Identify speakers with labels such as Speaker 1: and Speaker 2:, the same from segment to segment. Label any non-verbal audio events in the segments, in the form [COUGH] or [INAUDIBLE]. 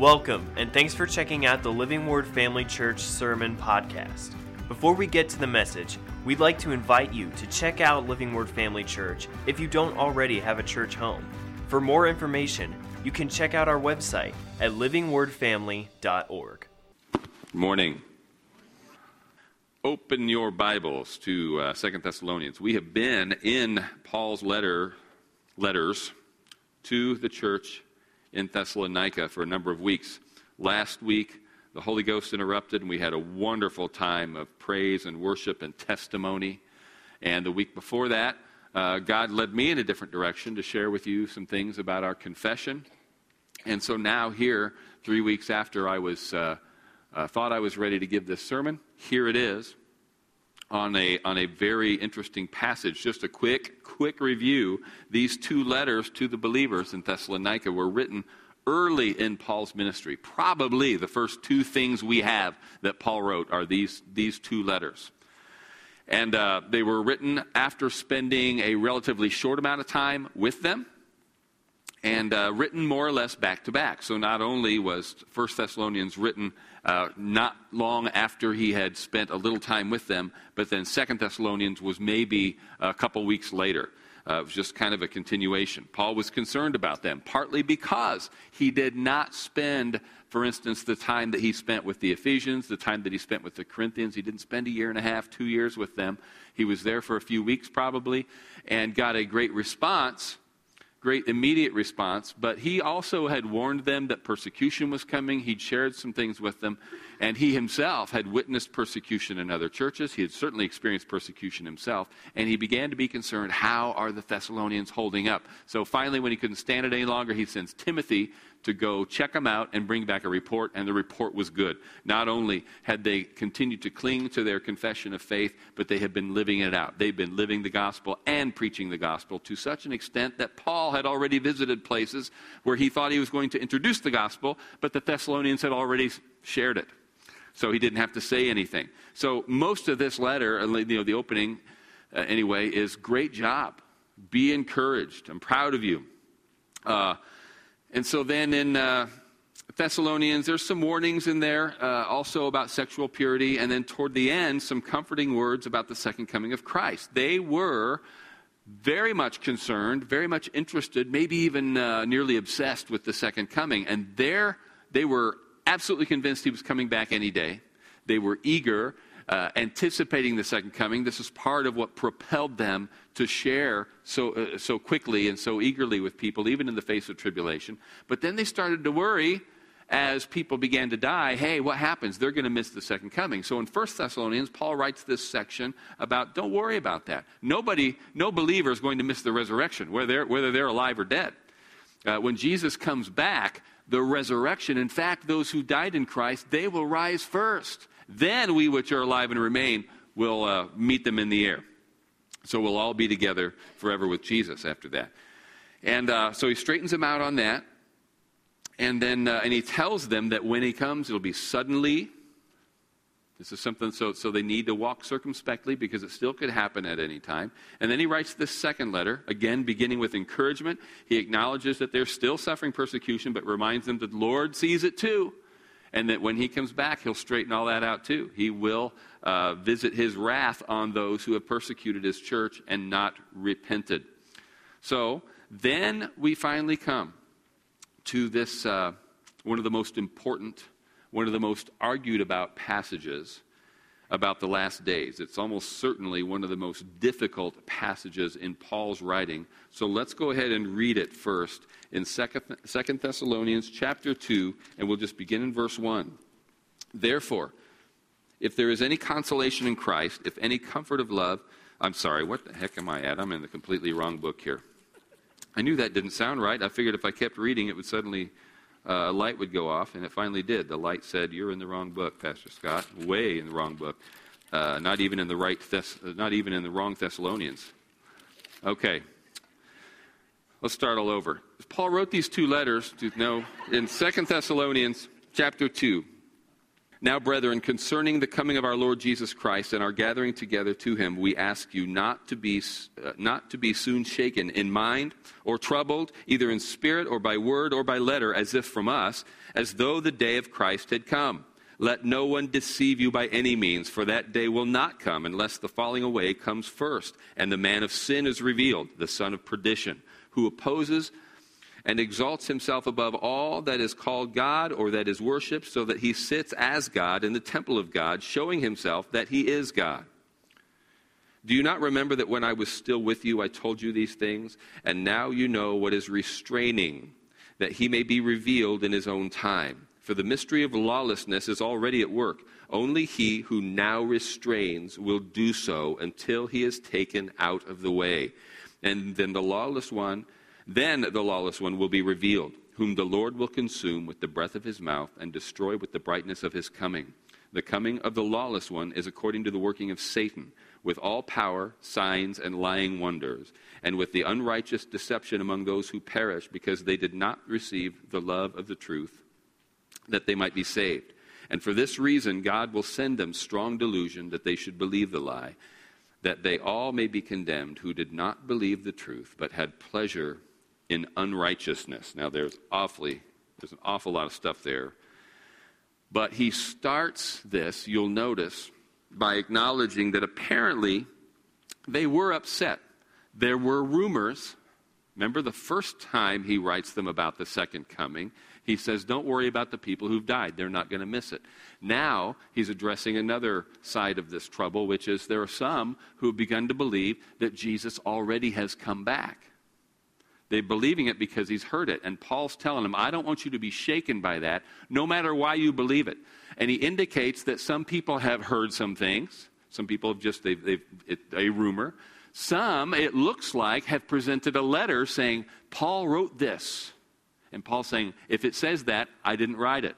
Speaker 1: Welcome, and thanks for checking out the Living Word Family Church Sermon Podcast. Before we get to the message, we'd like to invite you to check out Living Word Family Church if you don't already have a church home. For more information, you can check out our website at livingwordfamily.org.
Speaker 2: Morning. Open your Bibles to uh, Second Thessalonians. We have been in Paul's letter, letters to the church in Thessalonica for a number of weeks. Last week, the Holy Ghost interrupted, and we had a wonderful time of praise and worship and testimony. And the week before that, uh, God led me in a different direction to share with you some things about our confession. And so now, here, three weeks after I was uh, uh, thought I was ready to give this sermon, here it is on a, on a very interesting passage. Just a quick, quick review. These two letters to the believers in Thessalonica were written early in Paul's ministry. Probably the first two things we have that Paul wrote are these, these two letters. And uh, they were written after spending a relatively short amount of time with them and uh, written more or less back to back. So not only was First Thessalonians written uh, not long after he had spent a little time with them, but then Second Thessalonians was maybe a couple weeks later. Uh, it was just kind of a continuation. Paul was concerned about them, partly because he did not spend, for instance, the time that he spent with the Ephesians, the time that he spent with the Corinthians. He didn't spend a year and a half, two years with them. He was there for a few weeks probably and got a great response great immediate response, but he also had warned them that persecution was coming. He'd shared some things with them, and he himself had witnessed persecution in other churches. He had certainly experienced persecution himself, and he began to be concerned how are the Thessalonians holding up? So finally, when he couldn't stand it any longer, he sends Timothy to go check them out and bring back a report, and the report was good. Not only had they continued to cling to their confession of faith, but they had been living it out. They'd been living the gospel and preaching the gospel to such an extent that Paul had already visited places where he thought he was going to introduce the gospel, but the Thessalonians had already shared it. So he didn't have to say anything. So most of this letter, you know, the opening uh, anyway, is great job. Be encouraged. I'm proud of you. Uh, and so then in uh, Thessalonians, there's some warnings in there uh, also about sexual purity. And then toward the end, some comforting words about the second coming of Christ. They were very much concerned, very much interested, maybe even uh, nearly obsessed with the second coming. And there, they were absolutely convinced he was coming back any day. They were eager uh, anticipating the second coming. This is part of what propelled them to share so, uh, so quickly and so eagerly with people, even in the face of tribulation. But then they started to worry as people began to die hey, what happens? They're going to miss the second coming. So in 1 Thessalonians, Paul writes this section about don't worry about that. Nobody, no believer is going to miss the resurrection, whether they're, whether they're alive or dead. Uh, when Jesus comes back, the resurrection, in fact, those who died in Christ, they will rise first. Then we which are alive and remain will uh, meet them in the air. So we'll all be together forever with Jesus after that. And uh, so he straightens them out on that. And then uh, and he tells them that when he comes, it'll be suddenly. This is something so, so they need to walk circumspectly because it still could happen at any time. And then he writes this second letter, again beginning with encouragement. He acknowledges that they're still suffering persecution, but reminds them that the Lord sees it too and that when he comes back, he'll straighten all that out too. He will uh, visit his wrath on those who have persecuted his church and not repented. So then we finally come to this uh, one of the most important, one of the most argued about passages about the last days. It's almost certainly one of the most difficult passages in Paul's writing. So let's go ahead and read it first in Second Thessalonians chapter 2, and we'll just begin in verse 1. Therefore, if there is any consolation in Christ, if any comfort of love, I'm sorry, what the heck am I at? I'm in the completely wrong book here. I knew that didn't sound right. I figured if I kept reading, it would suddenly uh, a light would go off, and it finally did. The light said, "You're in the wrong book, Pastor Scott. Way in the wrong book. Uh, not even in the right. Thess- not even in the wrong Thessalonians." Okay. Let's start all over. Paul wrote these two letters to know in Second Thessalonians chapter two. Now, brethren, concerning the coming of our Lord Jesus Christ and our gathering together to him, we ask you not to be, uh, not to be soon shaken in mind or troubled, either in spirit or by word or by letter, as if from us, as though the day of Christ had come. Let no one deceive you by any means, for that day will not come unless the falling away comes first, and the man of sin is revealed, the son of perdition, who opposes and exalts himself above all that is called God or that is worshiped, so that he sits as God in the temple of God, showing himself that he is God. Do you not remember that when I was still with you, I told you these things? And now you know what is restraining, that he may be revealed in his own time. For the mystery of lawlessness is already at work. Only he who now restrains will do so until he is taken out of the way. And then the lawless one then the lawless one will be revealed, whom the Lord will consume with the breath of his mouth and destroy with the brightness of his coming. The coming of the lawless one is according to the working of Satan, with all power, signs, and lying wonders, and with the unrighteous deception among those who perish because they did not receive the love of the truth, that they might be saved. And for this reason, God will send them strong delusion that they should believe the lie, that they all may be condemned who did not believe the truth, but had pleasure in unrighteousness. Now, there's awfully, there's an awful lot of stuff there. But he starts this, you'll notice, by acknowledging that apparently they were upset. There were rumors. Remember the first time he writes them about the second coming, he says, Don't worry about the people who've died. They're not going to miss it. Now he's addressing another side of this trouble, which is there are some who have begun to believe that Jesus already has come back. They're believing it because he's heard it. And Paul's telling them, I don't want you to be shaken by that, no matter why you believe it. And he indicates that some people have heard some things. Some people have just, they've, they've it, a rumor. Some, it looks like, have presented a letter saying, Paul wrote this. And Paul's saying, if it says that, I didn't write it.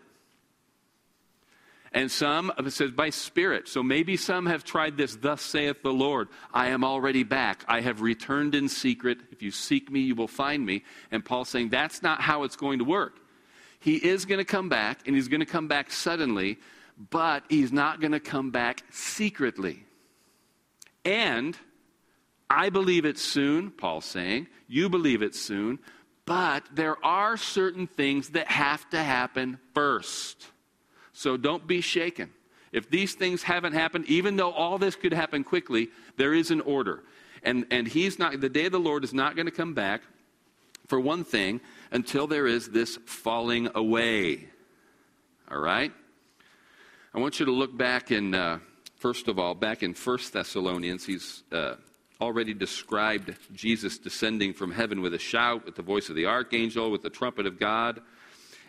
Speaker 2: And some, of it says by spirit. So maybe some have tried this, thus saith the Lord, I am already back. I have returned in secret. If you seek me, you will find me. And Paul's saying that's not how it's going to work. He is going to come back, and he's going to come back suddenly, but he's not going to come back secretly. And I believe it soon, Paul's saying. You believe it soon. But there are certain things that have to happen first. So don't be shaken. If these things haven't happened, even though all this could happen quickly, there is an order. And, and he's not, the day of the Lord is not going to come back, for one thing, until there is this falling away. All right? I want you to look back in, uh, first of all, back in 1 Thessalonians. He's uh, already described Jesus descending from heaven with a shout, with the voice of the archangel, with the trumpet of God.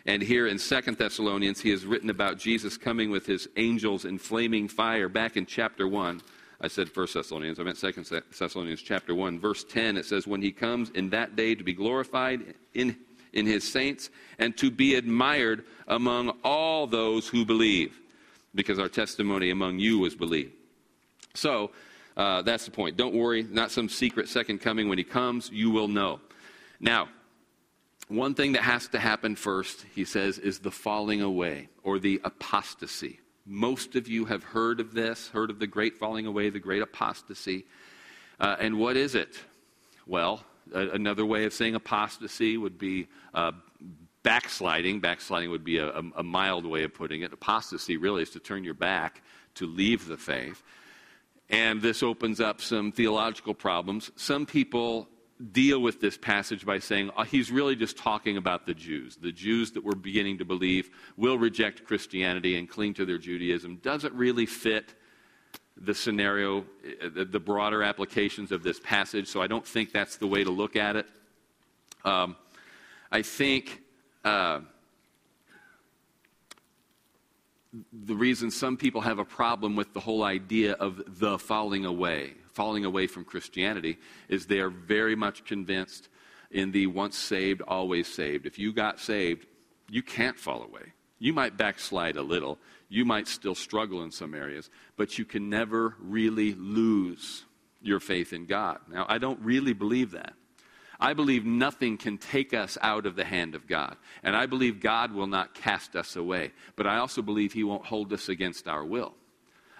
Speaker 2: And here in Second Thessalonians, he has written about Jesus coming with his angels in flaming fire. Back in chapter 1, I said First Thessalonians, I meant Second Thessalonians chapter 1, verse 10, it says, When he comes in that day to be glorified in, in his saints and to be admired among all those who believe, because our testimony among you was believed. So, uh, that's the point. Don't worry, not some secret second coming. When he comes, you will know. Now, one thing that has to happen first, he says, is the falling away or the apostasy. Most of you have heard of this, heard of the great falling away, the great apostasy. Uh, and what is it? Well, a- another way of saying apostasy would be uh, backsliding. Backsliding would be a, a, a mild way of putting it. Apostasy really is to turn your back, to leave the faith. And this opens up some theological problems. Some people deal with this passage by saying oh, he's really just talking about the Jews. The Jews that we're beginning to believe will reject Christianity and cling to their Judaism doesn't really fit the scenario, uh, the broader applications of this passage, so I don't think that's the way to look at it. Um, I think uh, the reason some people have a problem with the whole idea of the falling away falling away from Christianity is they are very much convinced in the once saved, always saved. If you got saved, you can't fall away. You might backslide a little. You might still struggle in some areas, but you can never really lose your faith in God. Now, I don't really believe that. I believe nothing can take us out of the hand of God. And I believe God will not cast us away. But I also believe He won't hold us against our will.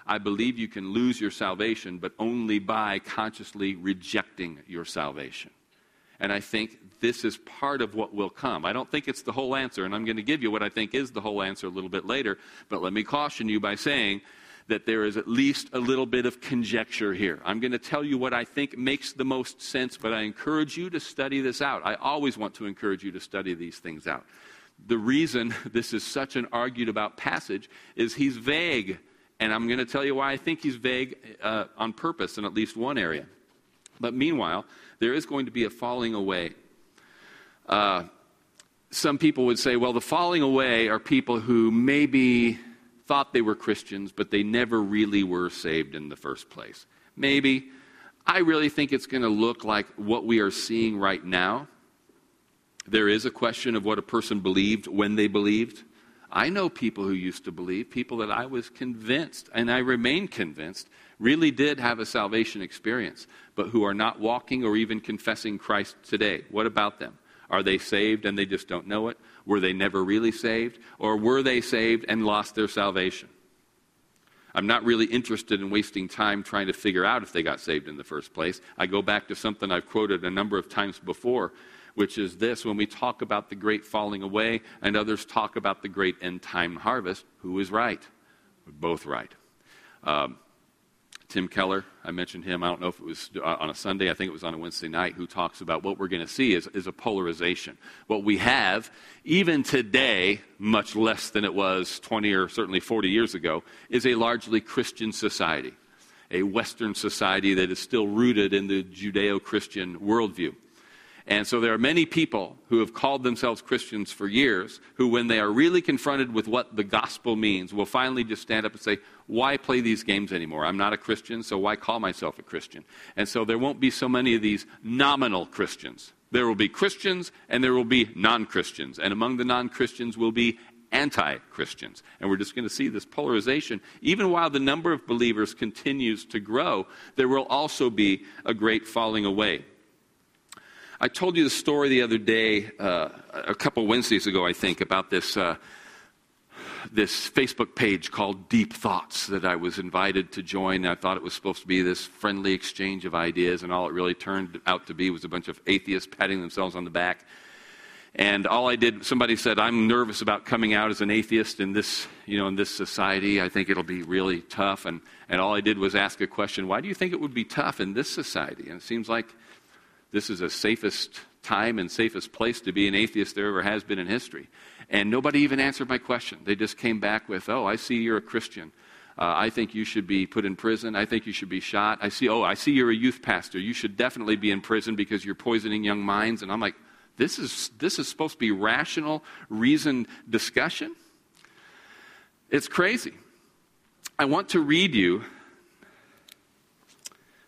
Speaker 2: I believe you can lose your salvation, but only by consciously rejecting your salvation. And I think this is part of what will come. I don't think it's the whole answer, and I'm going to give you what I think is the whole answer a little bit later. But let me caution you by saying that there is at least a little bit of conjecture here. I'm going to tell you what I think makes the most sense, but I encourage you to study this out. I always want to encourage you to study these things out. The reason [LAUGHS] this is such an argued about passage is he's vague. And I'm going to tell you why I think he's vague uh, on purpose in at least one area. But meanwhile, there is going to be a falling away. Uh, some people would say, well, the falling away are people who maybe thought they were Christians, but they never really were saved in the first place. Maybe. I really think it's going to look like what we are seeing right now. There is a question of what a person believed when they believed. I know people who used to believe, people that I was convinced, and I remain convinced, really did have a salvation experience, but who are not walking or even confessing Christ today. What about them? Are they saved and they just don't know it? Were they never really saved? Or were they saved and lost their salvation? I'm not really interested in wasting time trying to figure out if they got saved in the first place. I go back to something I've quoted a number of times before, which is this when we talk about the great falling away and others talk about the great end time harvest, who is right? We're both right. Um, Tim Keller, I mentioned him, I don't know if it was uh, on a Sunday, I think it was on a Wednesday night, who talks about what we're going to see is, is a polarization. What we have, even today, much less than it was 20 or certainly 40 years ago, is a largely Christian society, a Western society that is still rooted in the Judeo Christian worldview. And so there are many people who have called themselves Christians for years who, when they are really confronted with what the gospel means, will finally just stand up and say, Why play these games anymore? I'm not a Christian, so why call myself a Christian? And so there won't be so many of these nominal Christians. There will be Christians and there will be non Christians. And among the non Christians will be anti Christians. And we're just going to see this polarization. Even while the number of believers continues to grow, there will also be a great falling away. I told you the story the other day, uh, a couple Wednesdays ago, I think, about this, uh, this Facebook page called Deep Thoughts that I was invited to join. I thought it was supposed to be this friendly exchange of ideas, and all it really turned out to be was a bunch of atheists patting themselves on the back. And all I did, somebody said, I'm nervous about coming out as an atheist in this, you know, in this society. I think it'll be really tough. And, and all I did was ask a question why do you think it would be tough in this society? And it seems like this is the safest time and safest place to be an atheist there ever has been in history. And nobody even answered my question. They just came back with, oh, I see you're a Christian. Uh, I think you should be put in prison. I think you should be shot. I see, oh, I see you're a youth pastor. You should definitely be in prison because you're poisoning young minds. And I'm like, this is, this is supposed to be rational, reasoned discussion? It's crazy. I want to read you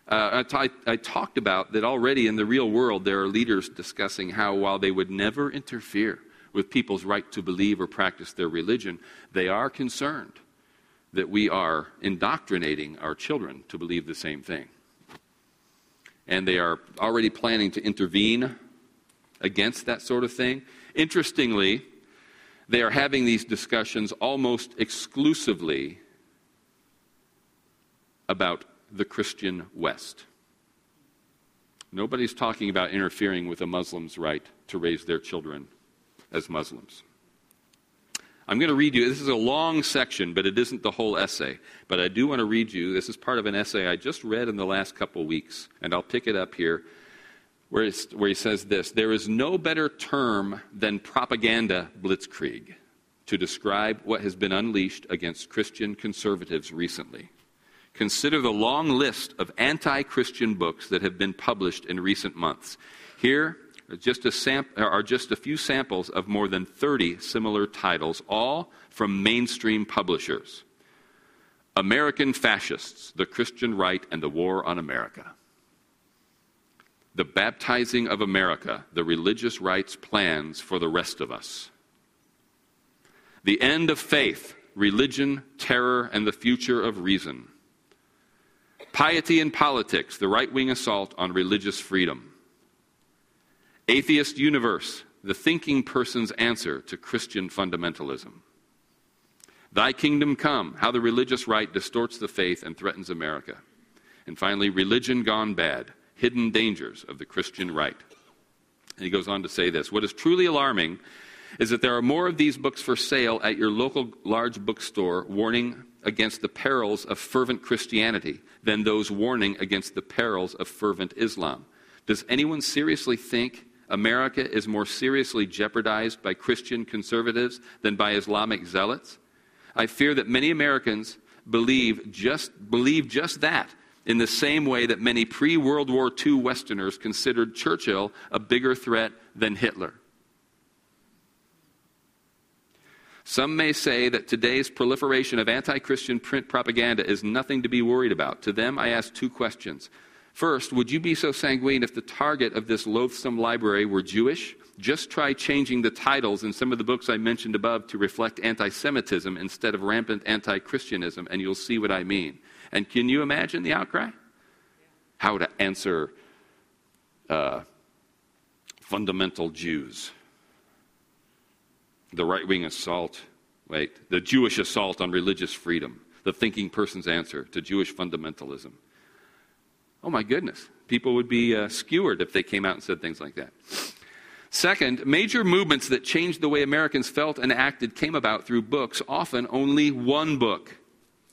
Speaker 2: uh, I, I talked about that already in the real world, there are leaders discussing how, while they would never interfere with people's right to believe or practice their religion, they are concerned that we are indoctrinating our children to believe the same thing. And they are already planning to intervene against that sort of thing. Interestingly, they are having these discussions almost exclusively about the Christian West. Nobody's talking about interfering with a Muslim's right to raise their children as Muslims. I'm going to read you, this is a long section, but it isn't the whole essay. But I do want to read you, this is part of an essay I just read in the last couple weeks, and I'll pick it up here, where, where he says this There is no better term than propaganda blitzkrieg to describe what has been unleashed against Christian conservatives recently. Consider the long list of anti Christian books that have been published in recent months. Here just a sam- are just a few samples of more than 30 similar titles, all from mainstream publishers American Fascists, The Christian Right, and the War on America. The Baptizing of America, The Religious Rights Plans for the Rest of Us. The End of Faith, Religion, Terror, and the Future of Reason. Piety in Politics, the right wing assault on religious freedom. Atheist Universe, the thinking person's answer to Christian fundamentalism. Thy kingdom come, how the religious right distorts the faith and threatens America. And finally, Religion Gone Bad, hidden dangers of the Christian right. And he goes on to say this What is truly alarming is that there are more of these books for sale at your local large bookstore warning against the perils of fervent Christianity than those warning against the perils of fervent Islam. Does anyone seriously think America is more seriously jeopardized by Christian conservatives than by Islamic zealots? I fear that many Americans believe just, believe just that in the same way that many pre World War II Westerners considered Churchill a bigger threat than Hitler. Some may say that today's proliferation of anti Christian print propaganda is nothing to be worried about. To them, I ask two questions. First, would you be so sanguine if the target of this loathsome library were Jewish? Just try changing the titles in some of the books I mentioned above to reflect anti Semitism instead of rampant anti Christianism, and you'll see what I mean. And can you imagine the outcry? How to answer uh, fundamental Jews the right wing assault, wait, the Jewish assault on religious freedom, the thinking person's answer to Jewish fundamentalism. Oh my goodness, people would be uh, skewered if they came out and said things like that. Second, major movements that changed the way Americans felt and acted came about through books, often only one book.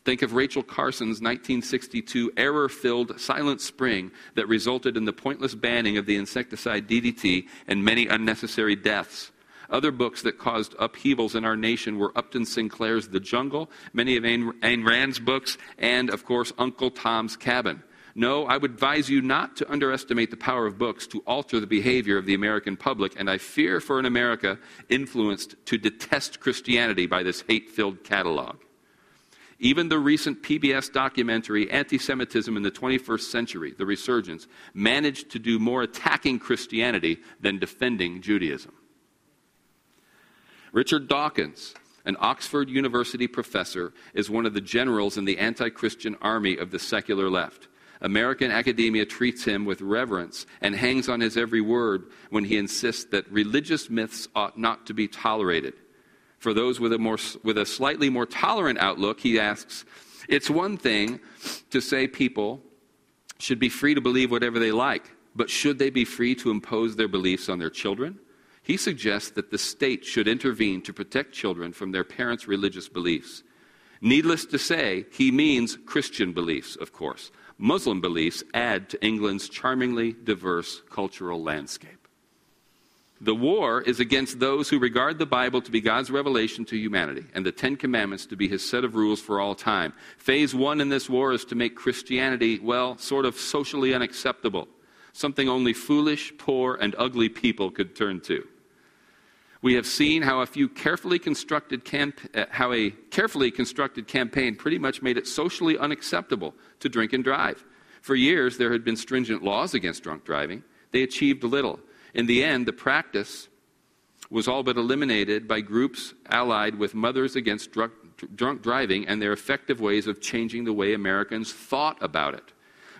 Speaker 2: Think of Rachel Carson's 1962 error filled Silent Spring that resulted in the pointless banning of the insecticide DDT and many unnecessary deaths. Other books that caused upheavals in our nation were Upton Sinclair's The Jungle, many of Ayn Rand's books, and, of course, Uncle Tom's Cabin. No, I would advise you not to underestimate the power of books to alter the behavior of the American public, and I fear for an America influenced to detest Christianity by this hate filled catalog. Even the recent PBS documentary, Anti Semitism in the 21st Century, The Resurgence, managed to do more attacking Christianity than defending Judaism. Richard Dawkins, an Oxford University professor, is one of the generals in the anti Christian army of the secular left. American academia treats him with reverence and hangs on his every word when he insists that religious myths ought not to be tolerated. For those with a, more, with a slightly more tolerant outlook, he asks It's one thing to say people should be free to believe whatever they like, but should they be free to impose their beliefs on their children? He suggests that the state should intervene to protect children from their parents' religious beliefs. Needless to say, he means Christian beliefs, of course. Muslim beliefs add to England's charmingly diverse cultural landscape. The war is against those who regard the Bible to be God's revelation to humanity and the Ten Commandments to be his set of rules for all time. Phase one in this war is to make Christianity, well, sort of socially unacceptable, something only foolish, poor, and ugly people could turn to we have seen how a few carefully constructed camp- uh, how a carefully constructed campaign pretty much made it socially unacceptable to drink and drive. For years, there had been stringent laws against drunk driving. They achieved little. In the end, the practice was all but eliminated by groups allied with Mothers Against Drunk, drunk Driving and their effective ways of changing the way Americans thought about it.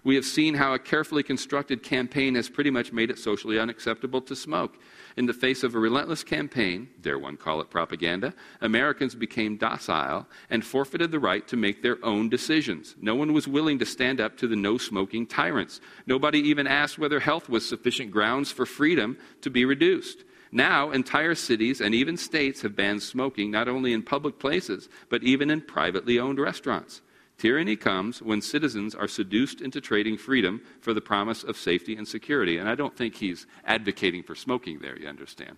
Speaker 2: We have seen how a carefully constructed campaign has pretty much made it socially unacceptable to smoke. In the face of a relentless campaign, dare one call it propaganda, Americans became docile and forfeited the right to make their own decisions. No one was willing to stand up to the no smoking tyrants. Nobody even asked whether health was sufficient grounds for freedom to be reduced. Now, entire cities and even states have banned smoking not only in public places, but even in privately owned restaurants. Tyranny comes when citizens are seduced into trading freedom for the promise of safety and security. And I don't think he's advocating for smoking there, you understand.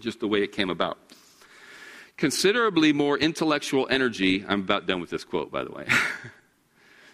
Speaker 2: Just the way it came about. Considerably more intellectual energy, I'm about done with this quote, by the way. [LAUGHS]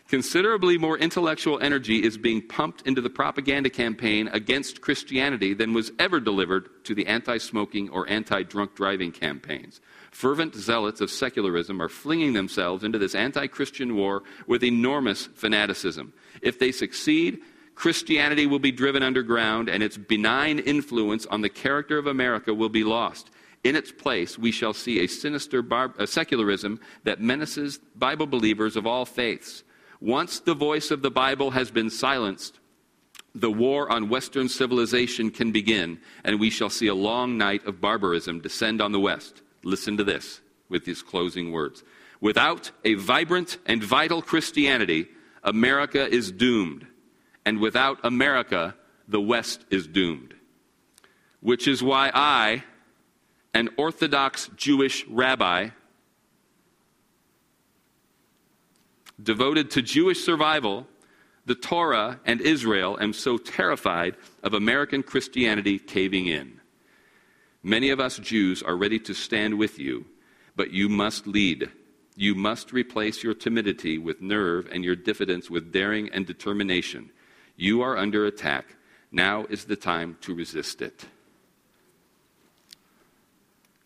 Speaker 2: Considerably more intellectual energy is being pumped into the propaganda campaign against Christianity than was ever delivered to the anti smoking or anti drunk driving campaigns. Fervent zealots of secularism are flinging themselves into this anti Christian war with enormous fanaticism. If they succeed, Christianity will be driven underground and its benign influence on the character of America will be lost. In its place, we shall see a sinister bar- secularism that menaces Bible believers of all faiths. Once the voice of the Bible has been silenced, the war on Western civilization can begin, and we shall see a long night of barbarism descend on the West. Listen to this with these closing words. Without a vibrant and vital Christianity, America is doomed. And without America, the West is doomed. Which is why I, an Orthodox Jewish rabbi, devoted to Jewish survival, the Torah, and Israel, am so terrified of American Christianity caving in. Many of us Jews are ready to stand with you, but you must lead. You must replace your timidity with nerve and your diffidence with daring and determination. You are under attack. Now is the time to resist it.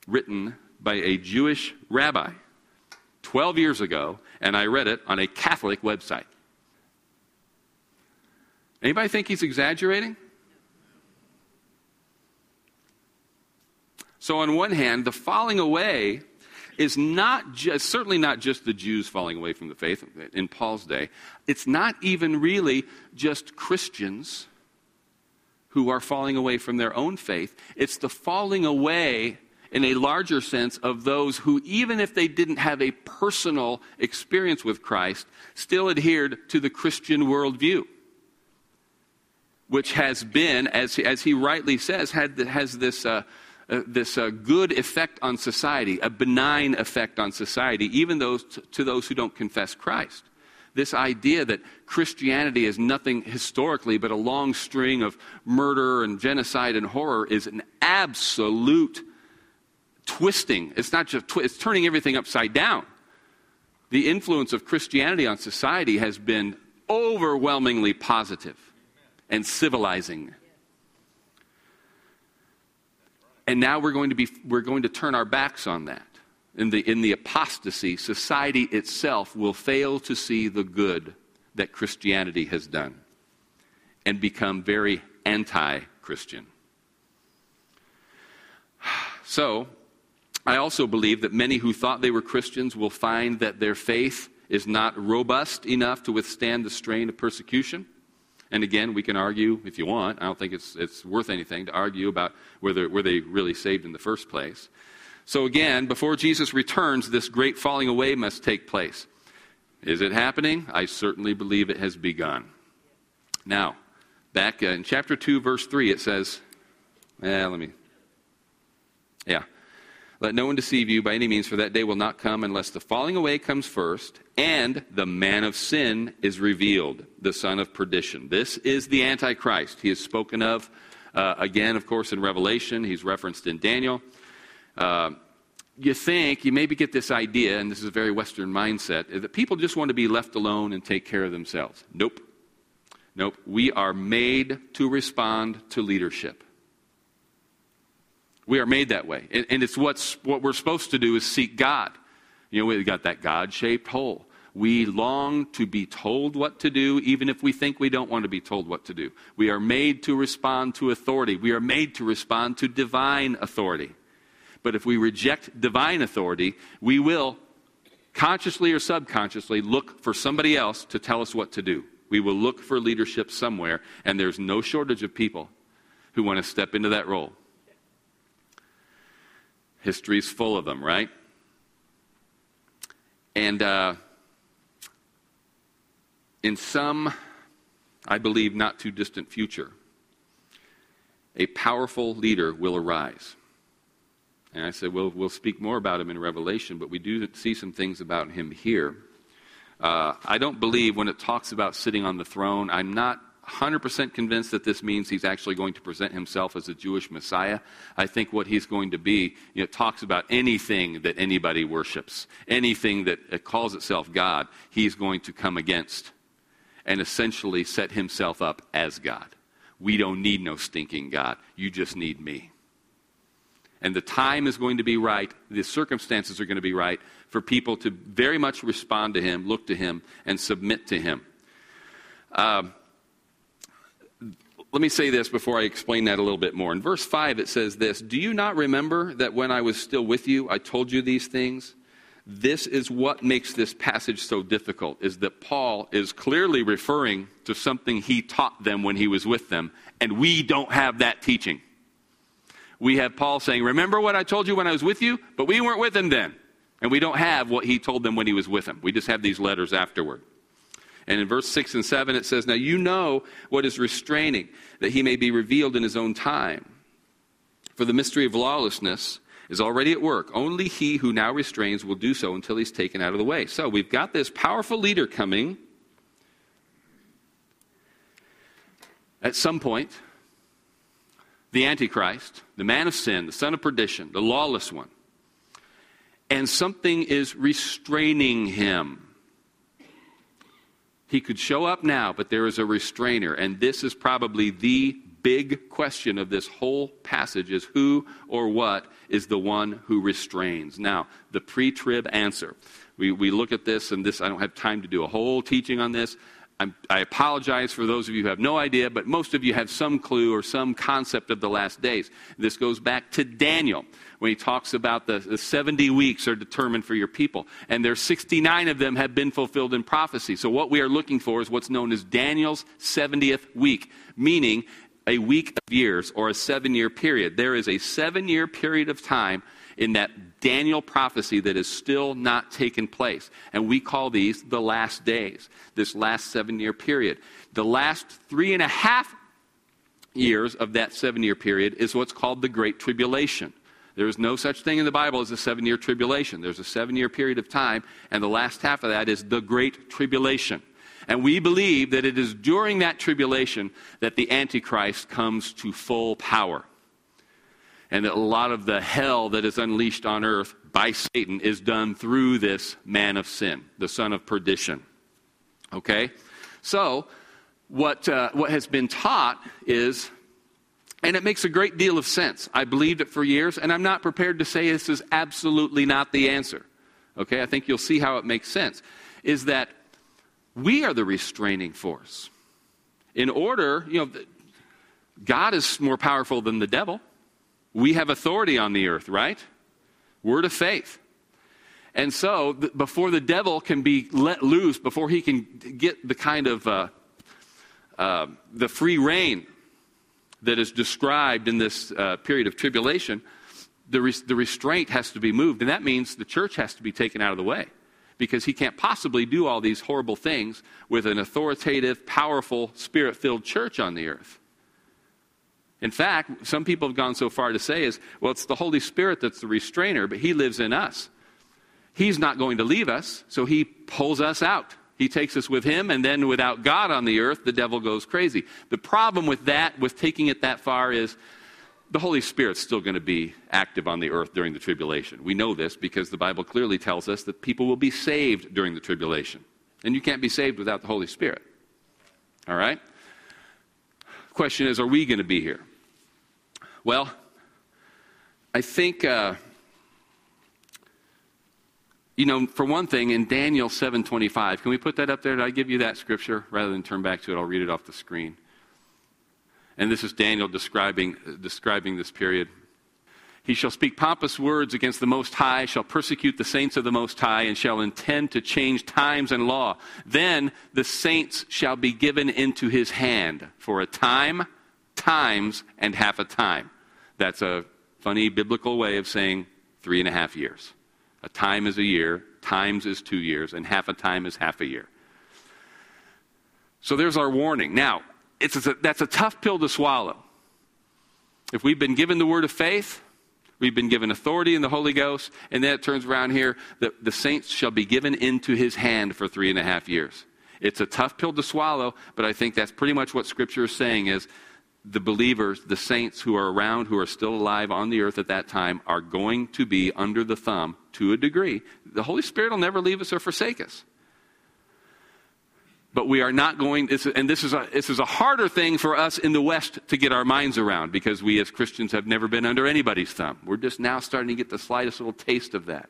Speaker 2: Written by a Jewish rabbi 12 years ago, and I read it on a Catholic website. Anybody think he's exaggerating? So, on one hand, the falling away is not just, certainly not just the Jews falling away from the faith in Paul's day. It's not even really just Christians who are falling away from their own faith. It's the falling away in a larger sense of those who, even if they didn't have a personal experience with Christ, still adhered to the Christian worldview which has been, as, as he rightly says, had, has this, uh, uh, this uh, good effect on society, a benign effect on society, even those t- to those who don't confess Christ. This idea that Christianity is nothing historically but a long string of murder and genocide and horror is an absolute twisting. It's not just twi- it's turning everything upside down. The influence of Christianity on society has been overwhelmingly positive and civilizing. And now we're going to, be, we're going to turn our backs on that. In the, in the apostasy, society itself will fail to see the good that Christianity has done and become very anti Christian. [SIGHS] So, I also believe that many who thought they were Christians will find that their faith is not robust enough to withstand the strain of persecution. And again, we can argue if you want. I don't think it's, it's worth anything to argue about whether were they really saved in the first place. So again, before Jesus returns, this great falling away must take place. Is it happening? I certainly believe it has begun. Now, back in chapter 2, verse 3, it says, eh, let me, yeah. Let no one deceive you by any means, for that day will not come unless the falling away comes first and the man of sin is revealed, the son of perdition. This is the Antichrist. He is spoken of uh, again, of course, in Revelation. He's referenced in Daniel. Uh, you think, you maybe get this idea, and this is a very Western mindset, that people just want to be left alone and take care of themselves. Nope. Nope. We are made to respond to leadership. We are made that way. And, and it's what's, what we're supposed to do is seek God. You know, we've got that God shaped hole. We long to be told what to do, even if we think we don't want to be told what to do. We are made to respond to authority. We are made to respond to divine authority. But if we reject divine authority, we will, consciously or subconsciously, look for somebody else to tell us what to do. We will look for leadership somewhere, and there's no shortage of people who want to step into that role. History's full of them, right? And uh, in some, I believe, not too distant future, a powerful leader will arise. And I said, well, we'll speak more about him in Revelation, but we do see some things about him here. Uh, I don't believe when it talks about sitting on the throne, I'm not 100% convinced that this means he's actually going to present himself as a Jewish Messiah. I think what he's going to be, you know, talks about anything that anybody worships, anything that calls itself God, he's going to come against and essentially set himself up as God. We don't need no stinking God. You just need me. And the time is going to be right, the circumstances are going to be right for people to very much respond to him, look to him, and submit to him. Um, let me say this before I explain that a little bit more. In verse 5, it says this Do you not remember that when I was still with you, I told you these things? this is what makes this passage so difficult is that Paul is clearly referring to something he taught them when he was with them, and we don't have that teaching. We have Paul saying, Remember what I told you when I was with you? But we weren't with him then. And we don't have what he told them when he was with them. We just have these letters afterward. And in verse 6 and 7, it says, Now you know what is restraining, that he may be revealed in his own time. For the mystery of lawlessness is already at work. Only he who now restrains will do so until he's taken out of the way. So we've got this powerful leader coming. At some point, the Antichrist, the man of sin, the son of perdition, the lawless one, and something is restraining him. He could show up now, but there is a restrainer, and this is probably the big question of this whole passage is who or what is the one who restrains. Now, the pre trib answer. We, we look at this, and this, I don't have time to do a whole teaching on this. I'm, i apologize for those of you who have no idea, but most of you have some clue or some concept of the last days. This goes back to Daniel when he talks about the, the 70 weeks are determined for your people. And there's 69 of them have been fulfilled in prophecy. So what we are looking for is what's known as Daniel's 70th week, meaning a week of years or a seven year period. There is a seven year period of time in that Daniel prophecy that has still not taken place. And we call these the last days, this last seven year period. The last three and a half years of that seven year period is what's called the Great Tribulation. There is no such thing in the Bible as a seven year tribulation. There's a seven year period of time, and the last half of that is the Great Tribulation. And we believe that it is during that tribulation that the Antichrist comes to full power. And that a lot of the hell that is unleashed on earth by Satan is done through this man of sin, the son of perdition. Okay? So, what, uh, what has been taught is, and it makes a great deal of sense. I believed it for years, and I'm not prepared to say this is absolutely not the answer. Okay? I think you'll see how it makes sense. Is that we are the restraining force. In order, you know, God is more powerful than the devil. We have authority on the earth, right? Word of faith. And so, before the devil can be let loose, before he can get the kind of uh, uh, the free rein that is described in this uh, period of tribulation, the, res- the restraint has to be moved. And that means the church has to be taken out of the way because he can't possibly do all these horrible things with an authoritative, powerful, spirit filled church on the earth. In fact, some people have gone so far to say is, well, it's the Holy Spirit that's the restrainer, but he lives in us. He's not going to leave us, so he pulls us out. He takes us with him, and then without God on the earth, the devil goes crazy. The problem with that, with taking it that far, is the Holy Spirit's still going to be active on the earth during the tribulation. We know this because the Bible clearly tells us that people will be saved during the tribulation. And you can't be saved without the Holy Spirit. All right? Question is, are we going to be here? Well, I think, uh, you know, for one thing, in Daniel 7.25, can we put that up there? Did I give you that scripture? Rather than turn back to it, I'll read it off the screen. And this is Daniel describing, describing this period. He shall speak pompous words against the Most High, shall persecute the saints of the Most High, and shall intend to change times and law. Then the saints shall be given into his hand for a time, times, and half a time. That's a funny biblical way of saying three and a half years. A time is a year, times is two years, and half a time is half a year. So there's our warning. Now, it's a, that's a tough pill to swallow. If we've been given the word of faith, we've been given authority in the Holy Ghost, and then it turns around here that the saints shall be given into his hand for three and a half years. It's a tough pill to swallow, but I think that's pretty much what Scripture is saying is the believers, the saints who are around, who are still alive on the earth at that time, are going to be under the thumb to a degree. The Holy Spirit will never leave us or forsake us. But we are not going, and this is, a, this is a harder thing for us in the West to get our minds around because we as Christians have never been under anybody's thumb. We're just now starting to get the slightest little taste of that.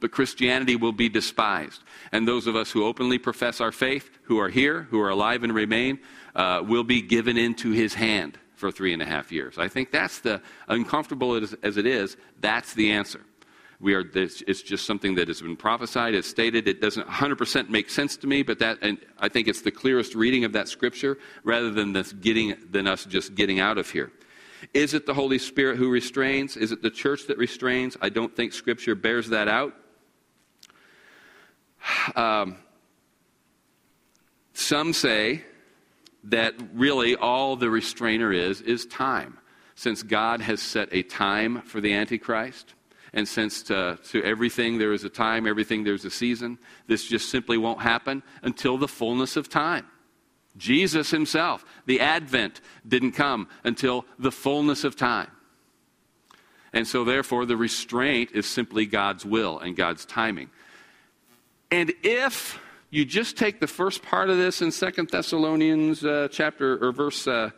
Speaker 2: But Christianity will be despised. And those of us who openly profess our faith, who are here, who are alive and remain, uh, will be given into his hand for three and a half years. I think that's the, uncomfortable as, as it is, that's the answer. We are, it's just something that has been prophesied, it's stated. It doesn't 100% make sense to me, but that, and I think it's the clearest reading of that scripture rather than, this getting, than us just getting out of here. Is it the Holy Spirit who restrains? Is it the church that restrains? I don't think scripture bears that out. Um, some say that really all the restrainer is is time. Since God has set a time for the Antichrist, and since to, to everything there is a time, everything there's a season, this just simply won't happen until the fullness of time. Jesus himself, the Advent, didn't come until the fullness of time. And so, therefore, the restraint is simply God's will and God's timing. And if you just take the first part of this in Second Thessalonians uh, chapter or verse uh,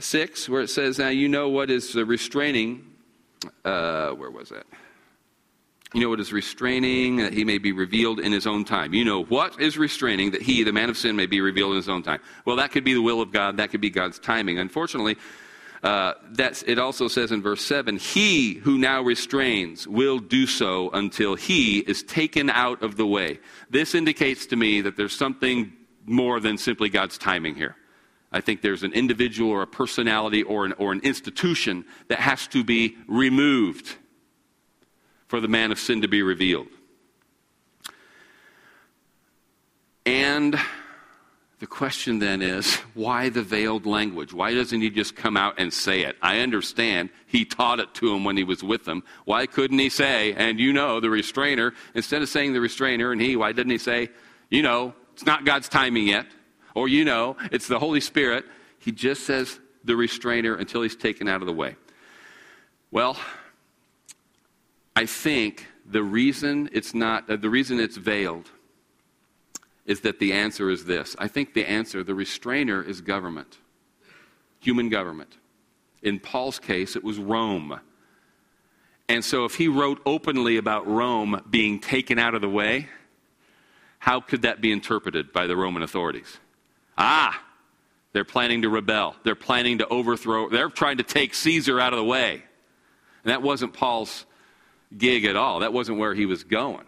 Speaker 2: 6, where it says, Now you know what is restraining. Uh, where was that? You know what is restraining, that he may be revealed in his own time. You know what is restraining, that he, the man of sin, may be revealed in his own time. Well, that could be the will of God, that could be God's timing. Unfortunately, uh, that's, it also says in verse 7 He who now restrains will do so until he is taken out of the way. This indicates to me that there's something more than simply God's timing here. I think there's an individual or a personality or an, or an institution that has to be removed for the man of sin to be revealed. And the question then is why the veiled language? Why doesn't he just come out and say it? I understand he taught it to him when he was with them. Why couldn't he say, and you know, the restrainer, instead of saying the restrainer and he, why didn't he say, you know, it's not God's timing yet? Or you know, it's the Holy Spirit. He just says the restrainer until he's taken out of the way. Well, I think the reason it's not, uh, the reason it's veiled is that the answer is this. I think the answer, the restrainer, is government, human government. In Paul's case, it was Rome. And so, if he wrote openly about Rome being taken out of the way, how could that be interpreted by the Roman authorities? Ah, they're planning to rebel. They're planning to overthrow. They're trying to take Caesar out of the way. And that wasn't Paul's gig at all. That wasn't where he was going.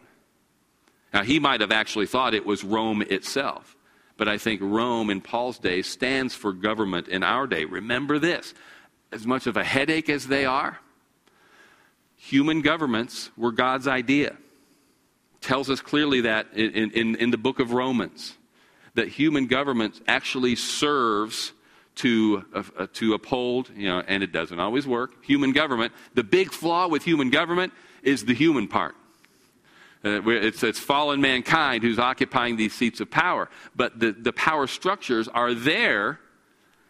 Speaker 2: Now, he might have actually thought it was Rome itself. But I think Rome in Paul's day stands for government in our day. Remember this as much of a headache as they are, human governments were God's idea. Tells us clearly that in, in, in the book of Romans, that human government actually serves to, uh, to uphold, you know, and it doesn't always work, human government. The big flaw with human government is the human part. Uh, it's, it's fallen mankind who's occupying these seats of power. But the, the power structures are there.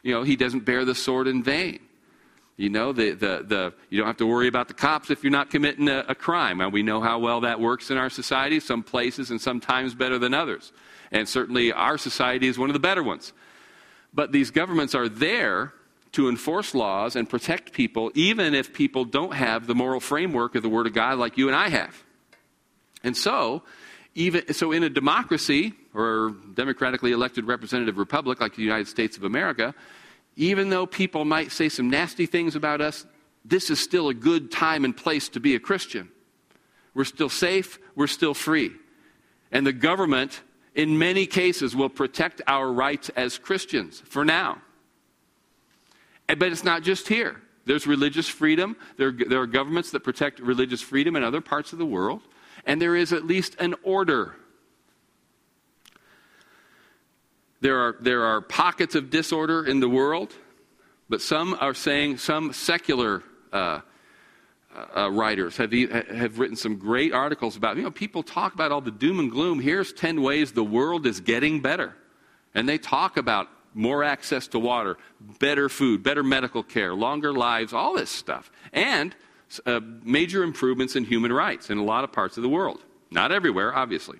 Speaker 2: You know, he doesn't bear the sword in vain. You know, the, the, the, you don't have to worry about the cops if you're not committing a, a crime. And we know how well that works in our society, some places and sometimes better than others. And certainly our society is one of the better ones. But these governments are there to enforce laws and protect people, even if people don't have the moral framework of the Word of God like you and I have. And so, even so in a democracy or democratically elected representative republic like the United States of America, even though people might say some nasty things about us, this is still a good time and place to be a Christian. We're still safe, we're still free. And the government, in many cases, will protect our rights as Christians for now. But it's not just here. There's religious freedom. There, there are governments that protect religious freedom in other parts of the world and there is at least an order. There are, there are pockets of disorder in the world, but some are saying, some secular uh, uh, writers have, have written some great articles about, you know, people talk about all the doom and gloom. Here's 10 ways the world is getting better. And they talk about more access to water, better food, better medical care, longer lives, all this stuff. And uh, major improvements in human rights in a lot of parts of the world. Not everywhere, obviously.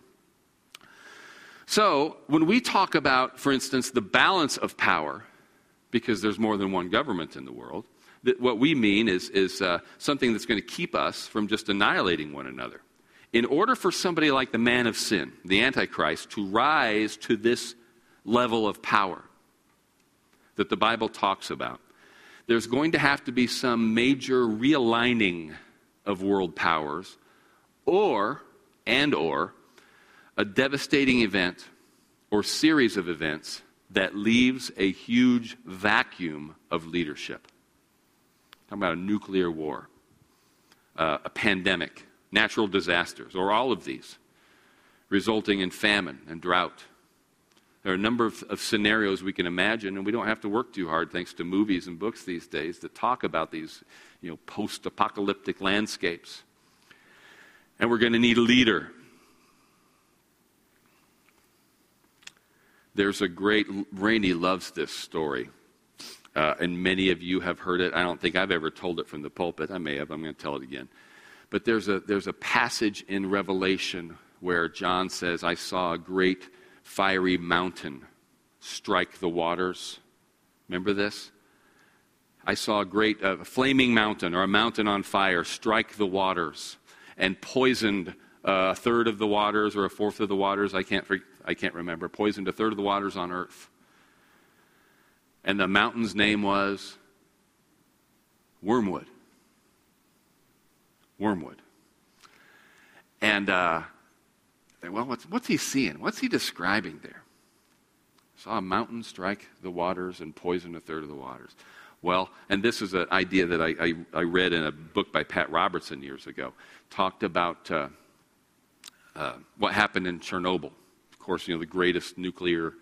Speaker 2: So, when we talk about, for instance, the balance of power, because there's more than one government in the world, that what we mean is, is uh, something that's going to keep us from just annihilating one another. In order for somebody like the man of sin, the Antichrist, to rise to this level of power that the Bible talks about, there's going to have to be some major realigning of world powers, or, and or, a devastating event or series of events that leaves a huge vacuum of leadership. Talking about a nuclear war, uh, a pandemic, natural disasters, or all of these, resulting in famine and drought. There are a number of, of, scenarios we can imagine, and we don't have to work too hard thanks to movies and books these days that talk about these you know, post apocalyptic landscapes. And we're going to need a leader. There's a great, Rainey loves this story. Uh, and many of you have heard it. I don't think I've ever told it from the pulpit. I may have. I'm going to tell it again. But there's a, there's a passage in Revelation where John says, I saw a great fiery mountain strike the waters. Remember this? I saw a great uh, flaming mountain or a mountain on fire strike the waters and poisoned uh, a third of the waters or a fourth of the waters. I can't, I can't remember. Poisoned a third of the waters on earth. And the mountain's name was Wormwood. Wormwood. And, uh, well, what's, what's he seeing? What's he describing there? Saw a mountain strike the waters and poison a third of the waters. Well, and this is an idea that I, I, I read in a book by Pat Robertson years ago. Talked about uh, uh, what happened in Chernobyl. Of course, you know, the greatest nuclear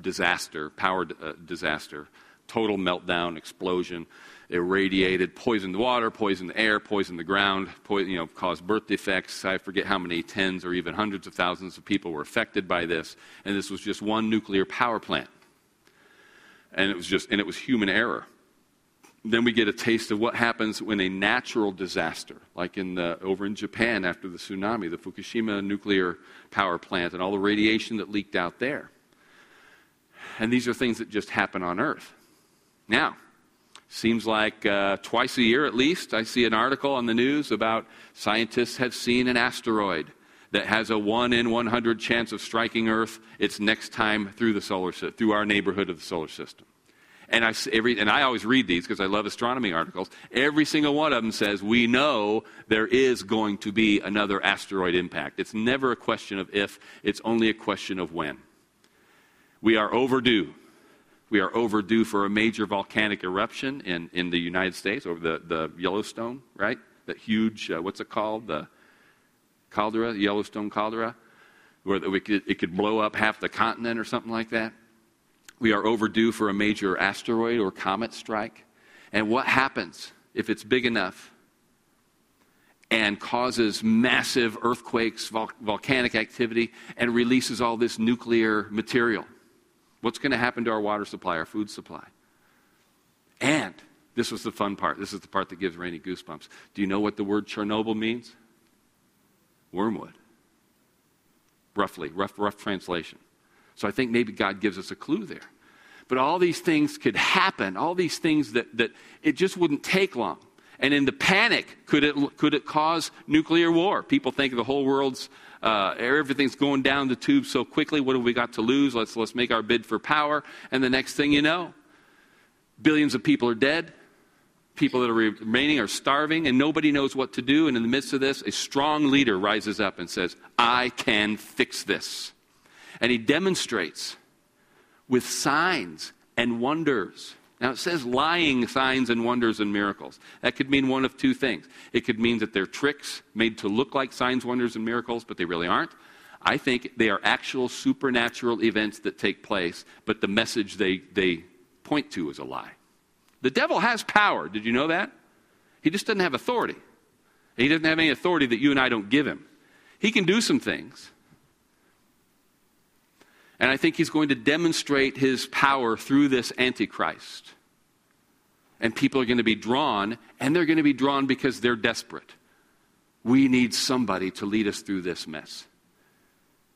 Speaker 2: disaster, power uh, disaster, total meltdown, explosion, irradiated, poisoned water, poisoned air, poisoned the ground, you know, caused birth defects. I forget how many tens or even hundreds of thousands of people were affected by this. And this was just one nuclear power plant. And it was just, and it was human error. Then we get a taste of what happens when a natural disaster, like in the, over in Japan after the tsunami, the Fukushima nuclear power plant, and all the radiation that leaked out there. And these are things that just happen on Earth. Now, seems like uh, twice a year at least, I see an article on the news about scientists have seen an asteroid that has a 1 in 100 chance of striking Earth its next time through the solar system, through our neighborhood of the solar system. And I, every, and I always read these because I love astronomy articles. Every single one of them says, We know there is going to be another asteroid impact. It's never a question of if, it's only a question of when. We are overdue. We are overdue for a major volcanic eruption in, in the United States over the, the Yellowstone, right? That huge, uh, what's it called? The caldera, Yellowstone caldera, where could, it could blow up half the continent or something like that. We are overdue for a major asteroid or comet strike. And what happens if it's big enough and causes massive earthquakes, vol- volcanic activity, and releases all this nuclear material? What's going to happen to our water supply, our food supply? And this was the fun part. This is the part that gives Rainey goosebumps. Do you know what the word Chernobyl means? Wormwood. Roughly, rough, rough translation. So I think maybe God gives us a clue there. But all these things could happen, all these things that, that it just wouldn't take long. And in the panic, could it, could it cause nuclear war? People think the whole world's uh, everything's going down the tube so quickly. What have we got to lose? Let's, let's make our bid for power. And the next thing you know, billions of people are dead. People that are remaining are starving, and nobody knows what to do. And in the midst of this, a strong leader rises up and says, I can fix this. And he demonstrates with signs and wonders now, it says lying signs and wonders and miracles. That could mean one of two things. It could mean that they're tricks made to look like signs, wonders, and miracles, but they really aren't. I think they are actual supernatural events that take place, but the message they, they point to is a lie. The devil has power. Did you know that? He just doesn't have authority. He doesn't have any authority that you and I don't give him. He can do some things. And I think he's going to demonstrate his power through this Antichrist. And people are going to be drawn, and they're going to be drawn because they're desperate. We need somebody to lead us through this mess.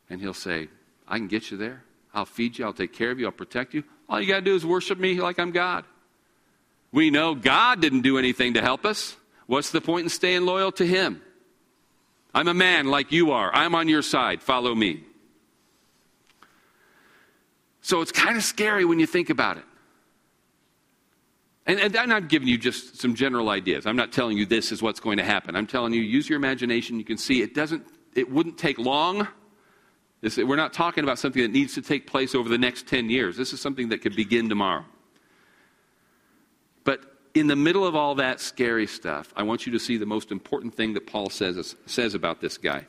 Speaker 2: And he'll say, I can get you there. I'll feed you. I'll take care of you. I'll protect you. All you got to do is worship me like I'm God. We know God didn't do anything to help us. What's the point in staying loyal to Him? I'm a man like you are. I'm on your side. Follow me. So it's kind of scary when you think about it. And, and, I'm not giving you just some general ideas. I'm not telling you this is what's going to happen. I'm telling you, use your imagination. You can see it doesn't, it wouldn't take long. We're not talking about something that needs to take place over the next 10 years. This is something that could begin tomorrow. But in the middle of all that scary stuff, I want you to see the most important thing that Paul says, says about this guy.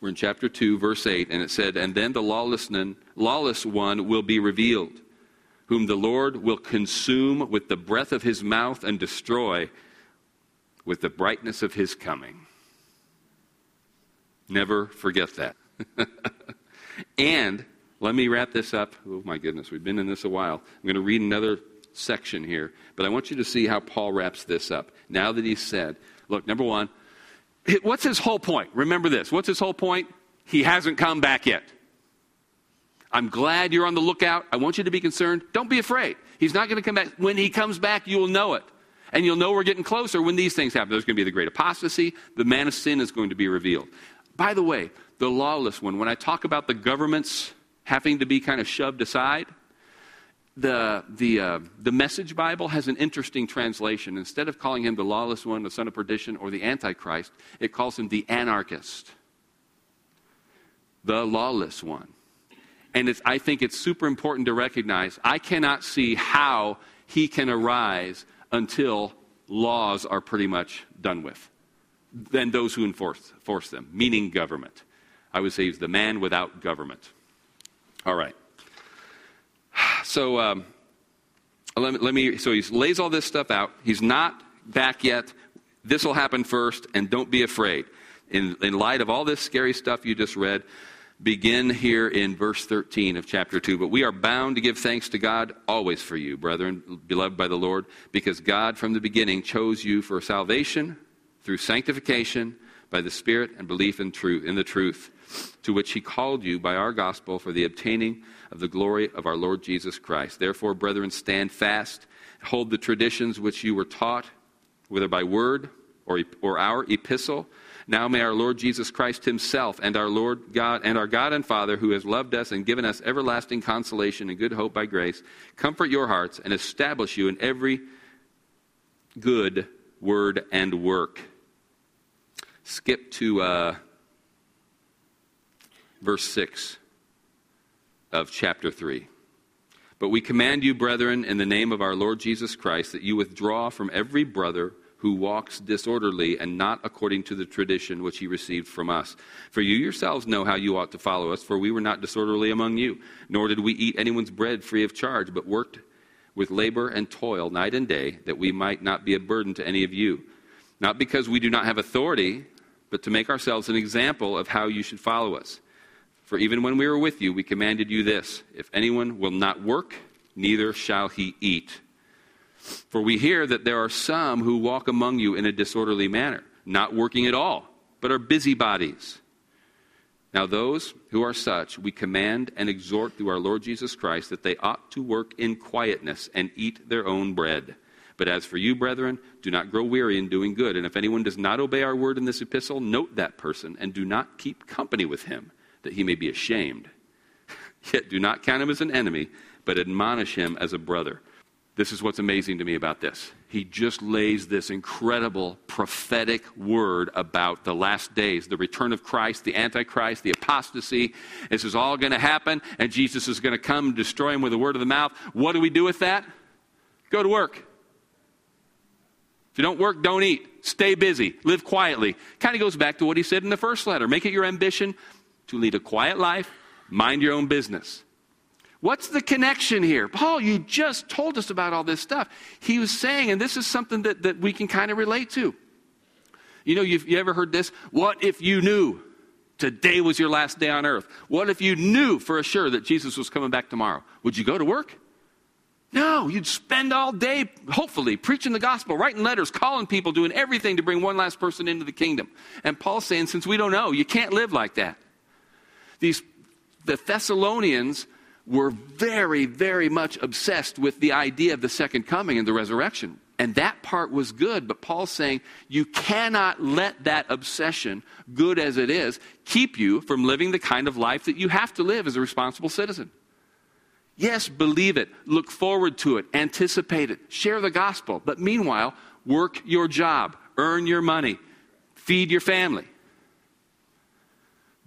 Speaker 2: We're in chapter 2, verse 8, and it said, And then the lawless one will be revealed, whom the Lord will consume with the breath of his mouth and destroy with the brightness of his coming. Never forget that. [LAUGHS] and let me wrap this up. Oh, my goodness, we've been in this a while. I'm going to read another section here, but I want you to see how Paul wraps this up. Now that he's said, look, number one, What's his whole point? Remember this. What's his whole point? He hasn't come back yet. I'm glad you're on the lookout. I want you to be concerned. Don't be afraid. He's not going to come back. When he comes back, you'll know it. And you'll know we're getting closer when these things happen. There's going to be the great apostasy. The man of sin is going to be revealed. By the way, the lawless one, when I talk about the governments having to be kind of shoved aside, the, the, uh, the Message Bible has an interesting translation. Instead of calling him the lawless one, the son of perdition, or the Antichrist, it calls him the anarchist, the lawless one. And I think it's super important to recognize I cannot see how he can arise until laws are pretty much done with. Then those who enforce, enforce them, meaning government. I would say he's the man without government. All right. So um, let, let me, so he lays all this stuff out. He's not back yet. This will happen first, and don't be afraid. In, in light of all this scary stuff you just read, begin here in verse 13 of chapter 2. But we are bound to give thanks to God always for you, brethren, beloved by the Lord, because God from the beginning chose you for salvation through sanctification by the Spirit and belief in truth in the truth to which he called you by our gospel for the obtaining of the glory of our Lord Jesus Christ. Therefore, brethren, stand fast, hold the traditions which you were taught, whether by word or, or our epistle. Now may our Lord Jesus Christ himself and our Lord God and our God and Father, who has loved us and given us everlasting consolation and good hope by grace, comfort your hearts and establish you in every good word and work. Skip to uh, verse 6 of chapter 3. But we command you, brethren, in the name of our Lord Jesus Christ, that you withdraw from every brother who walks disorderly and not according to the tradition which he received from us. For you yourselves know how you ought to follow us, for we were not disorderly among you, nor did we eat anyone's bread free of charge, but worked with labor and toil night and day, that we might not be a burden to any of you. Not because we do not have authority, but to make ourselves an example of how you should follow us. For even when we were with you, we commanded you this if anyone will not work, neither shall he eat. For we hear that there are some who walk among you in a disorderly manner, not working at all, but are busybodies. Now, those who are such, we command and exhort through our Lord Jesus Christ that they ought to work in quietness and eat their own bread. But as for you, brethren, do not grow weary in doing good. And if anyone does not obey our word in this epistle, note that person and do not keep company with him that he may be ashamed. Yet do not count him as an enemy, but admonish him as a brother. This is what's amazing to me about this. He just lays this incredible prophetic word about the last days, the return of Christ, the Antichrist, the apostasy. This is all going to happen, and Jesus is going to come and destroy him with a word of the mouth. What do we do with that? Go to work. If you don't work, don't eat. Stay busy. Live quietly. Kind of goes back to what he said in the first letter. Make it your ambition to lead a quiet life, mind your own business. What's the connection here? Paul, you just told us about all this stuff. He was saying, and this is something that, that we can kind of relate to. You know, you've, you ever heard this? What if you knew today was your last day on earth? What if you knew for sure that Jesus was coming back tomorrow? Would you go to work? No, you'd spend all day, hopefully, preaching the gospel, writing letters, calling people, doing everything to bring one last person into the kingdom. And Paul's saying, since we don't know, you can't live like that. These, the Thessalonians were very, very much obsessed with the idea of the second coming and the resurrection. And that part was good, but Paul's saying you cannot let that obsession, good as it is, keep you from living the kind of life that you have to live as a responsible citizen. Yes, believe it, look forward to it, anticipate it, share the gospel. But meanwhile, work your job, earn your money, feed your family.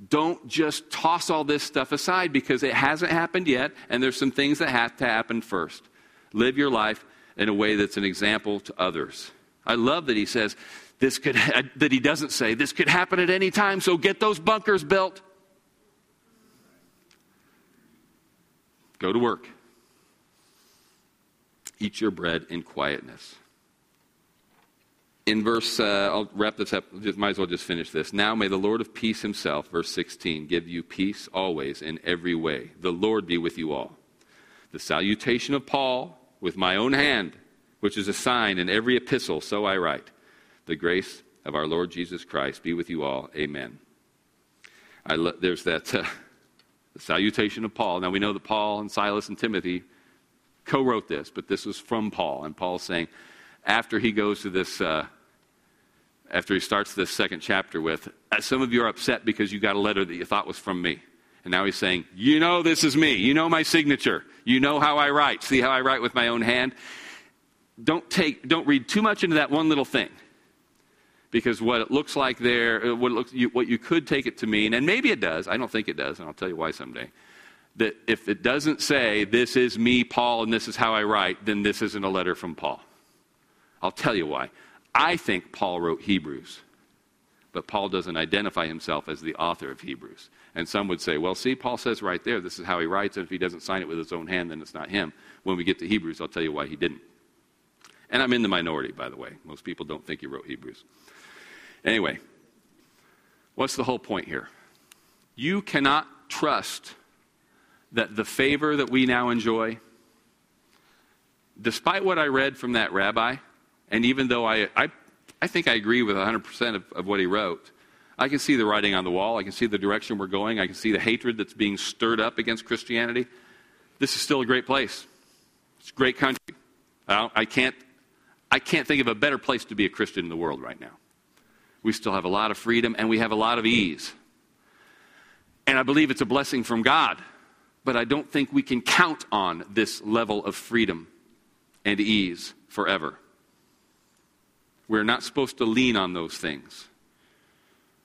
Speaker 2: Don't just toss all this stuff aside because it hasn't happened yet, and there's some things that have to happen first. Live your life in a way that's an example to others. I love that he says this could [LAUGHS] that he doesn't say this could happen at any time, so get those bunkers built. Go to work. Eat your bread in quietness. In verse, uh, I'll wrap this up, just, might as well just finish this. Now may the Lord of peace himself, verse 16, give you peace always in every way. The Lord be with you all. The salutation of Paul with my own hand, which is a sign in every epistle, so I write. The grace of our Lord Jesus Christ be with you all. Amen. Lo- there's that uh, salutation of Paul. Now we know that Paul and Silas and Timothy co wrote this, but this was from Paul. And Paul's saying, after he goes to this, uh, after he starts this second chapter with, uh, some of you are upset because you got a letter that you thought was from me. And now he's saying, You know this is me. You know my signature. You know how I write. See how I write with my own hand? Don't, take, don't read too much into that one little thing. Because what it looks like there, uh, what, looks, you, what you could take it to mean, and maybe it does, I don't think it does, and I'll tell you why someday, that if it doesn't say, This is me, Paul, and this is how I write, then this isn't a letter from Paul. I'll tell you why. I think Paul wrote Hebrews, but Paul doesn't identify himself as the author of Hebrews. And some would say, well, see, Paul says right there, this is how he writes, and if he doesn't sign it with his own hand, then it's not him. When we get to Hebrews, I'll tell you why he didn't. And I'm in the minority, by the way. Most people don't think he wrote Hebrews. Anyway, what's the whole point here? You cannot trust that the favor that we now enjoy, despite what I read from that rabbi, and even though I, I, I think I agree with 100% of, of what he wrote, I can see the writing on the wall. I can see the direction we're going. I can see the hatred that's being stirred up against Christianity. This is still a great place. It's a great country. I, I, can't, I can't think of a better place to be a Christian in the world right now. We still have a lot of freedom and we have a lot of ease. And I believe it's a blessing from God. But I don't think we can count on this level of freedom and ease forever. We're not supposed to lean on those things.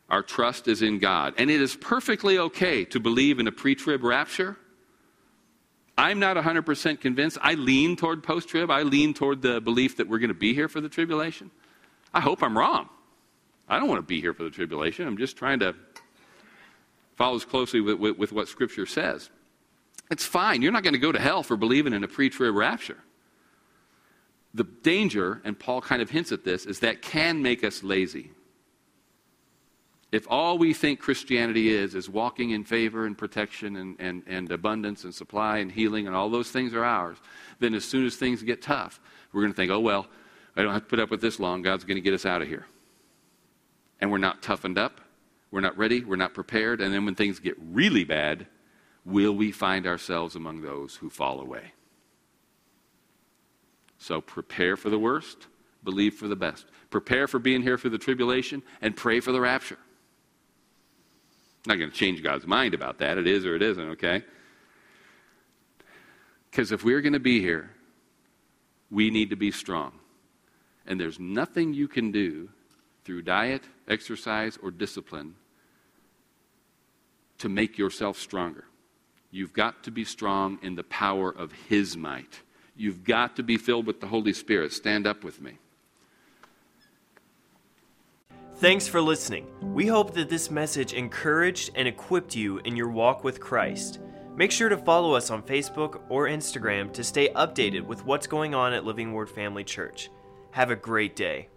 Speaker 2: Our trust is in God. And it is perfectly okay to believe in a pre trib rapture. I'm not 100% convinced. I lean toward post trib. I lean toward the belief that we're going to be here for the tribulation. I hope I'm wrong. I don't want to be here for the tribulation. I'm just trying to follow closely with, with, with what Scripture says. It's fine. You're not going to go to hell for believing in a pre trib rapture. The danger, and Paul kind of hints at this, is that can make us lazy. If all we think Christianity is, is walking in favor and protection and, and, and abundance and supply and healing and all those things are ours, then as soon as things get tough, we're going to think, oh, well, I don't have to put up with this long. God's going to get us out of here. And we're not toughened up. We're not ready. We're not prepared. And then when things get really bad, will we find ourselves among those who fall away? So prepare for the worst, believe for the best. Prepare for being here for the tribulation, and pray for the rapture. I'm not going to change God's mind about that. It is or it isn't, okay? Because if we're going to be here, we need to be strong. And there's nothing you can do through diet, exercise, or discipline to make yourself stronger. You've got to be strong in the power of His might. You've got to be filled with the Holy Spirit. Stand up with me.
Speaker 1: Thanks for listening. We hope that this message encouraged and equipped you in your walk with Christ. Make sure to follow us on Facebook or Instagram to stay updated with what's going on at Living Word Family Church. Have a great day.